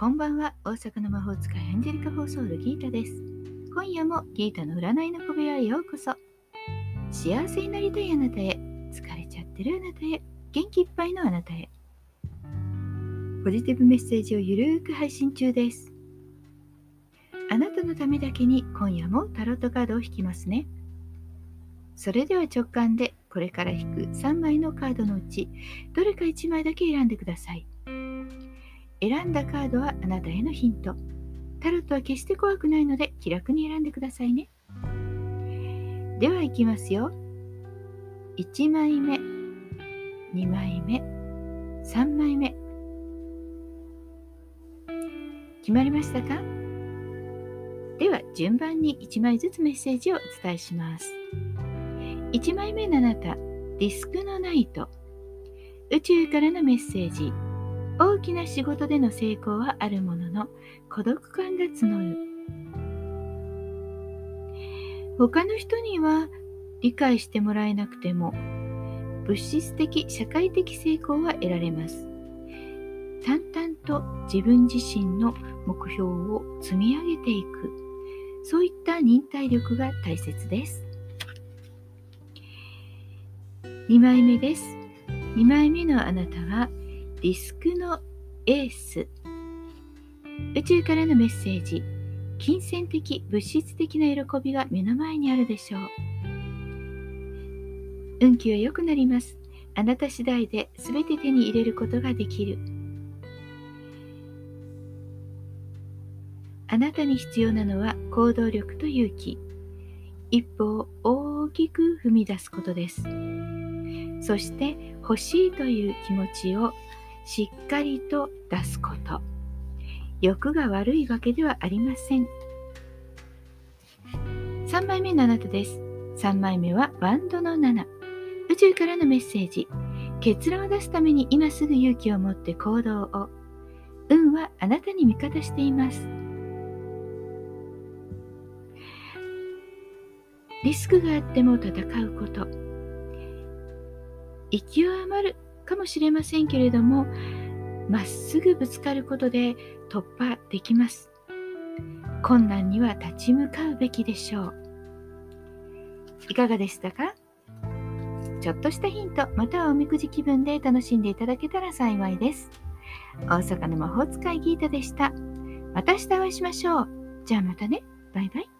こんばんは。大阪の魔法使いアンジェリカ・フォーソールギータです。今夜もギータの占いの小部屋へようこそ。幸せになりたいあなたへ。疲れちゃってるあなたへ。元気いっぱいのあなたへ。ポジティブメッセージをゆるーく配信中です。あなたのためだけに今夜もタロットカードを引きますね。それでは直感でこれから引く3枚のカードのうちどれか1枚だけ選んでください。選んだカードはあなたへのヒント。タロットは決して怖くないので気楽に選んでくださいね。では行きますよ。1枚目、2枚目、3枚目。決まりましたか？では順番に1枚ずつメッセージをお伝えします。1枚目のあなた、ディスクのナイト。宇宙からのメッセージ。大きな仕事での成功はあるものの孤独感が募る。他の人には理解してもらえなくても物質的社会的成功は得られます。淡々と自分自身の目標を積み上げていく。そういった忍耐力が大切です。2枚目です。2枚目のあなたはディスクのエース。宇宙からのメッセージ。金銭的物質的な喜びが目の前にあるでしょう。運気は良くなります。あなた次第で全て手に入れることができる。あなたに必要なのは行動力と勇気。一歩を大きく踏み出すことです。そして欲しいという気持ちをしっかりと出すこと。欲が悪いわけではありません。3枚目のあなたです。3枚目はバンドの7。宇宙からのメッセージ。結論を出すために今すぐ勇気を持って行動を。運はあなたに味方しています。リスクがあっても戦うこと。勢い余るかもしれませんけれどもまっすぐぶつかることで突破できます。困難には立ち向かうべきでしょう。いかがでしたか？ちょっとしたヒントまたはおみくじ気分で楽しんでいただけたら幸いです。大阪の魔法使いギータでした。また明日お会いしましょう。じゃあまたね。バイバイ。